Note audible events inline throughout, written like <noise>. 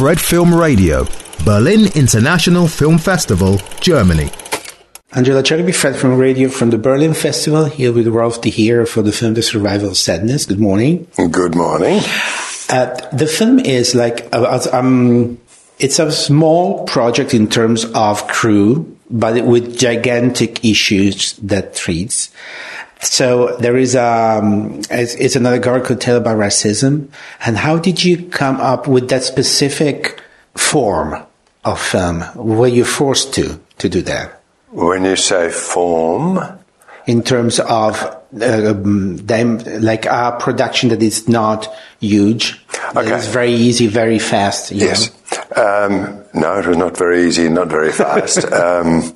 Fred Film Radio, Berlin International Film Festival, Germany. Angela Cherby, Fred Film Radio from the Berlin Festival, here with Rolf de Heer for the film The Survival of Sadness. Good morning. Good morning. Uh, the film is like, uh, um, it's a small project in terms of crew, but with gigantic issues that treats. So there is um, it's, it's another girl could tell about racism. And how did you come up with that specific form of film? Were you forced to to do that? When you say form, in terms of uh, them, like a production that is not huge, Okay. it's very easy, very fast. you yes. know? Um, no, it was not very easy, not very <laughs> fast. um,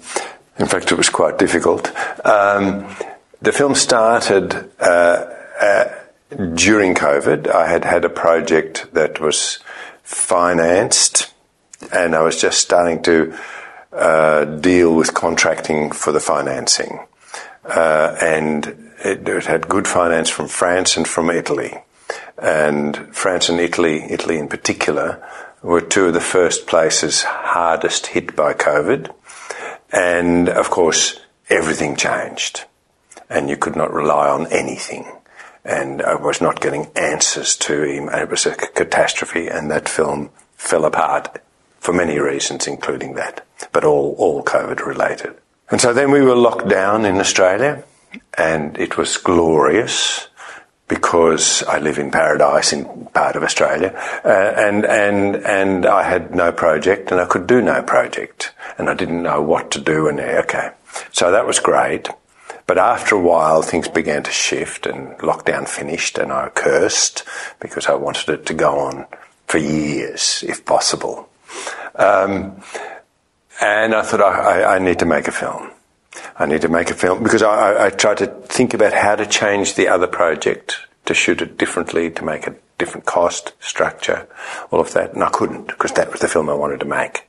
in fact, it was quite difficult. Um, the film started uh, uh, during COVID. I had had a project that was financed, and I was just starting to uh, deal with contracting for the financing. Uh, and it, it had good finance from France and from Italy. And France and Italy, Italy in particular, were two of the first places hardest hit by COVID. And of course, everything changed. And you could not rely on anything. And I was not getting answers to him. It was a catastrophe. And that film fell apart for many reasons, including that, but all, all COVID related. And so then we were locked down in Australia, and it was glorious because I live in paradise in part of Australia, uh, and and and I had no project, and I could do no project, and I didn't know what to do. And okay, so that was great. But after a while, things began to shift, and lockdown finished, and I cursed because I wanted it to go on for years, if possible. Um, and I thought I, I, I, need to make a film. I need to make a film because I, I, tried to think about how to change the other project to shoot it differently, to make a different cost structure, all of that, and I couldn't because that was the film I wanted to make.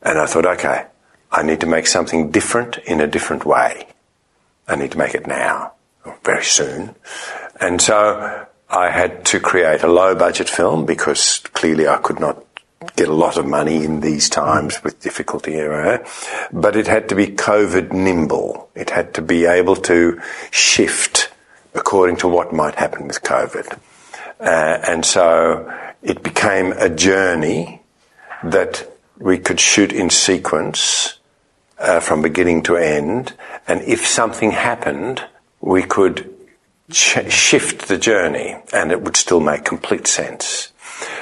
And I thought, okay, I need to make something different in a different way. I need to make it now, very soon. And so I had to create a low budget film because clearly I could not get a lot of money in these times with difficulty, you but it had to be COVID nimble. It had to be able to shift according to what might happen with COVID. Uh, and so it became a journey that we could shoot in sequence uh, from beginning to end. And if something happened, we could ch- shift the journey and it would still make complete sense.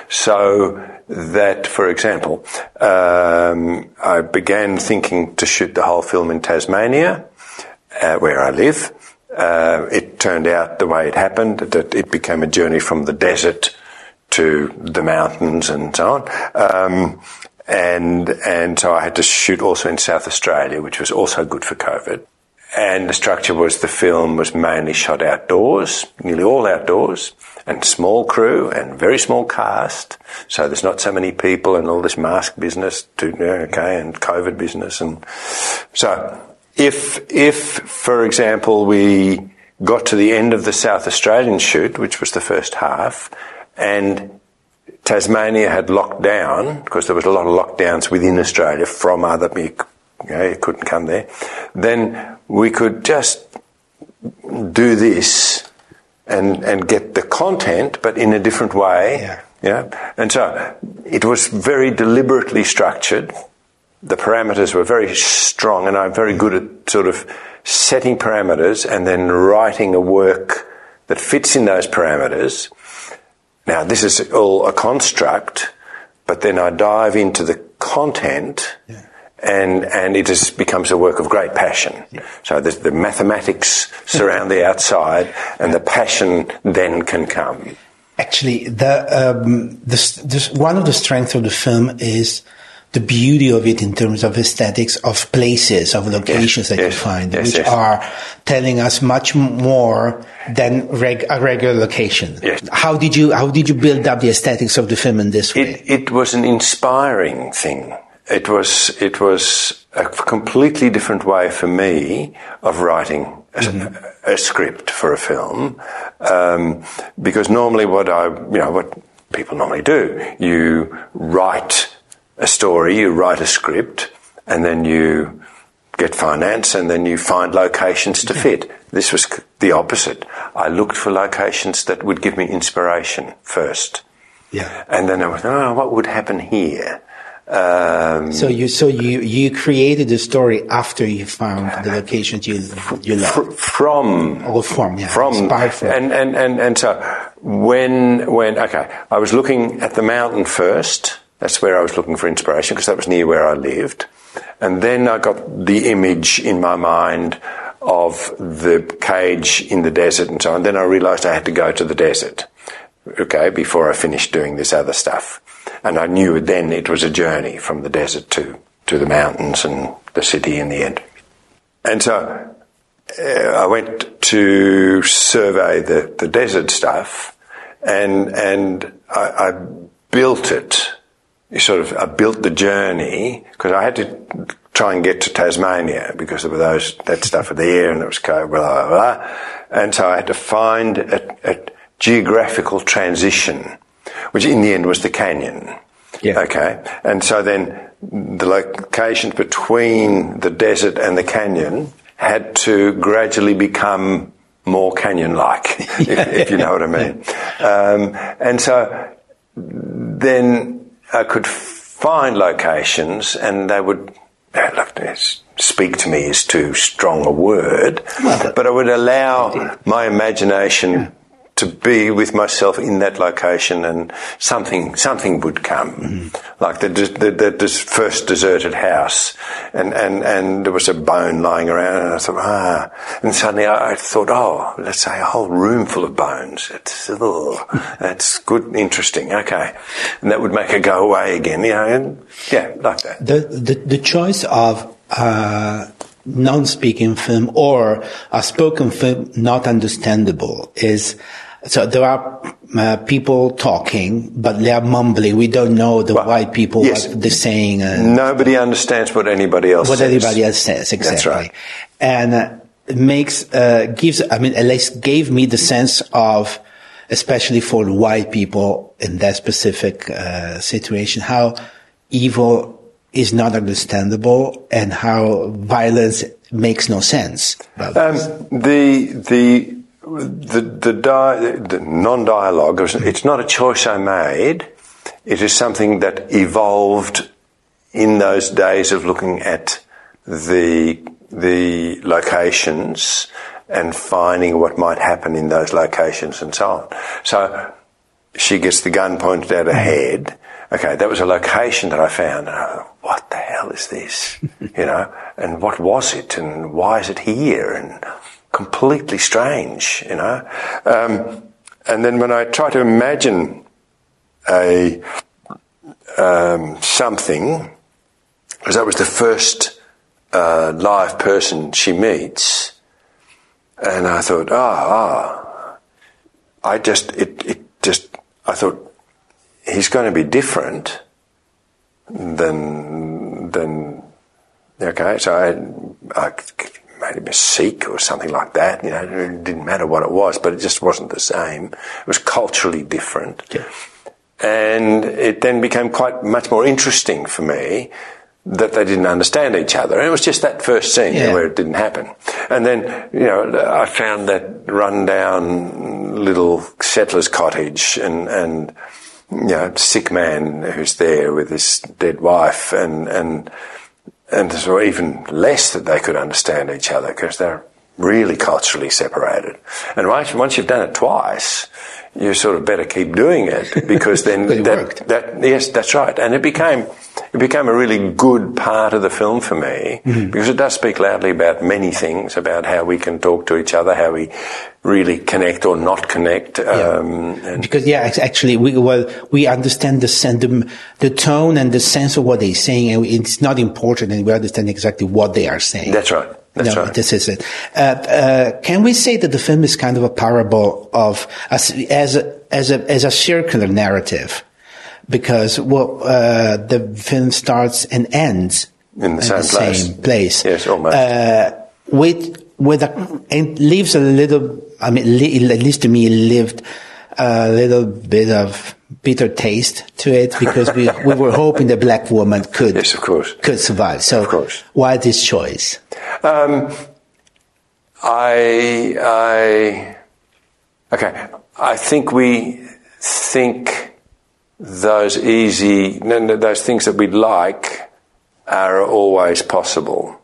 So that, for example, um, I began thinking to shoot the whole film in Tasmania, uh, where I live. Uh, it turned out the way it happened that it became a journey from the desert to the mountains and so on. Um, and and so I had to shoot also in South Australia, which was also good for COVID. And the structure was the film was mainly shot outdoors, nearly all outdoors, and small crew and very small cast. So there's not so many people and all this mask business to okay and COVID business and so if if for example we got to the end of the South Australian shoot, which was the first half, and Tasmania had locked down because there was a lot of lockdowns within Australia from other you know, you couldn't come there, then we could just do this and and get the content, but in a different way. Yeah. Yeah. And so it was very deliberately structured. The parameters were very strong, and I'm very good at sort of setting parameters and then writing a work that fits in those parameters. Now, this is all a construct, but then I dive into the content. Yeah and and it just becomes a work of great passion. So the, the mathematics surround the outside, and the passion then can come. Actually, the, um, the, the, one of the strengths of the film is the beauty of it in terms of aesthetics of places, of locations Yes, that yes, you find, yes, which are telling us much more than reg- a regular location. Yes. How did you how did you build up the aesthetics of the film in this way? It it was an inspiring thing. It was it was a completely different way for me of writing a, a script for a film, um, because normally what I you know what people normally do. You write a story, you write a script, and then you get finance, and then you find locations to fit. This was the opposite. I looked for locations that would give me inspiration first. Yeah. And then I was, oh, what would happen here? Um, So you so you you created the story after you found the locations you you love. from Or from, yeah, from inspired from. and and and and so when when okay I was looking at the mountain first that's where I was looking for inspiration because that was near where I lived and then I got the image in my mind of the cage in the desert and so on then I realized I had to go to the desert okay before I finished doing this other stuff and I knew then it was a journey from the desert to to the mountains and the city in the end and so uh, I went to survey the, the desert stuff, and and I, I built it. Sort of, I built the journey because I had to try and get to Tasmania because there were those that stuff there, and it was blah blah blah. And so I had to find a, a geographical transition, which in the end was the canyon. Yeah. Okay. And so then the locations between the desert and the canyon had to gradually become more canyon-like, <laughs> if, if you know what I mean. Um, and so then I could find locations and they would, speak to me is too strong a word, but I would allow my imagination to be with myself in that location and something something would come. Like the, the, the, the first deserted house and, and, and there was a bone lying around and I thought ah. And suddenly I, I thought oh let's say a whole room full of bones. It's oh, <laughs> that's good interesting. Okay. And that would make it go away again you know and yeah like that. The the, the choice of uh, non-speaking film or a spoken film not understandable is so there are uh, people talking, but they are mumbling. We don't know the Well, white people yes. what they're saying. Uh, nobody understands what anybody else what says. everybody else says exactly. That's right. And uh, it makes uh, gives I mean at least gave me the sense of especially for white people in that specific uh, situation how evil is not understandable and how violence makes no sense. Um, the the the the, di- the non-dialogue. It's not a choice I made. It is something that evolved in those days of looking at the the locations and finding what might happen in those locations and so on. So she gets the gun pointed at her mm-hmm. head. Okay, that was a location that I found. And I thought, what the hell is this? <laughs> you know, and what was it? And why is it here? And completely strange, you know. Um, and then when I try to imagine a um, something, because that was the first uh, live person she meets, and I thought, ah, ah, I just, it, it just, I thought, he's going to be different than, than, okay, so I, I made him a Sikh or something like that, you know, it didn't matter what it was, but it just wasn't the same. It was culturally different. Yeah. And it then became quite much more interesting for me that they didn't understand each other. And it was just that first scene Yeah. where it didn't happen. And then, you know, I found that rundown little settler's cottage and, and, you know, sick man who's there with his dead wife and, and, and so even less that they could understand each other because they're really culturally separated. And once, once you've done it twice, you sort of better keep doing it <laughs> because then that, worked. that yes, that's right, and it became it became a really good part of the film for me Mm-hmm. because it does speak loudly about many things about how we can talk to each other, how we really connect or not connect, um, and because yeah, actually we well we understand the the, the tone and the sense of what they're saying, and it's not important, and we understand exactly what they are saying. that's right. That's no, right. this is it. Uh, uh, can we say that the film is kind of a parable of as as a, as a as a circular narrative? Because well, uh, the film starts and ends In the same place. Yes, almost. Uh, with with a and leaves a little. I mean, at least to me, it lived a little bit of bitter taste to it because we, we were hoping the black woman could Yes, of course. could survive. So Of course. why this choice? Um, I, I, okay. I think we think those easy, those things that we like are always possible.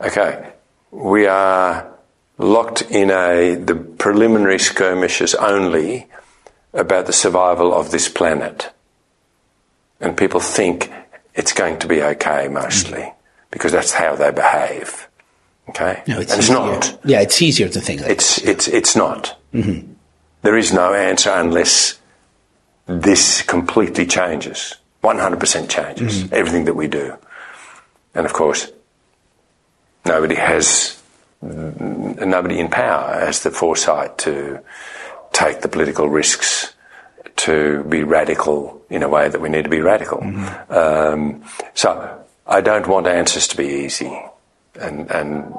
Okay. We are locked in a, the preliminary skirmishes only about the survival of this planet. And people think it's going to be okay mostly because that's how they behave. Okay? No, and it's easier. not. Yeah, it's easier to think. Like It's, it's, it's not. Mm-hmm. There is no answer unless this completely changes. 100% changes mm-hmm. everything that we do. And of course, nobody has, nobody in power has the foresight to take the political risks to be radical in a way that we need to be radical. Um, so I don't want answers to be easy. And, and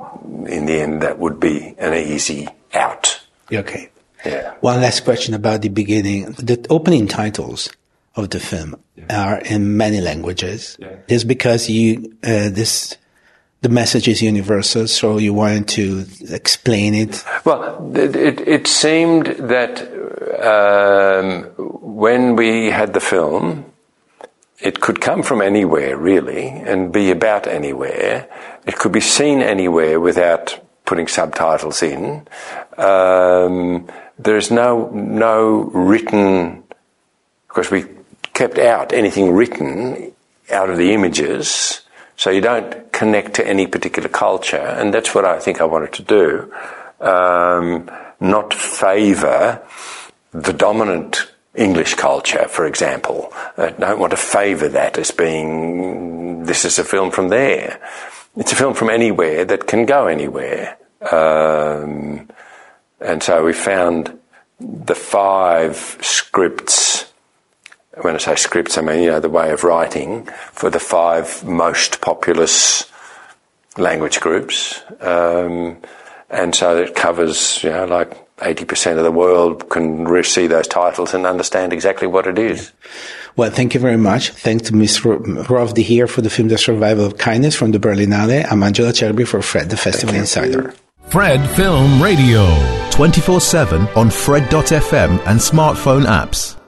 in the end, that would be an easy out. okay. Yeah. One last question about the beginning. The opening titles of the film are in many languages. Yeah. Just because you uh, this the message is universal, so you wanted to explain it. Well, it, it, seemed that um, when we had the film, it could come from anywhere, really, and be about anywhere. It could be seen anywhere without putting subtitles in. Um, there's no no written, because we kept out anything written out of the images, so you don't connect to any particular culture, and that's what I think I wanted to do. Um, not favour the dominant English culture, for example. I don't want to favour that as being this is a film from there. It's a film from anywhere that can go anywhere. Um, and so we found the five scripts. When I say scripts, I mean, you know, the way of writing for the five most populous language groups. Um, and so it covers, you know, like 80% of the world can re- see those titles and understand exactly what it is. Well, thank you very much. Thanks to Ms. Ro- Rolf de Heer for the film The Survival of Kindness from the Berlinale. I'm Angela Cherby for Fred, the Festival Insider. Fred Film Radio. 24 7 on Fred.fm and smartphone apps.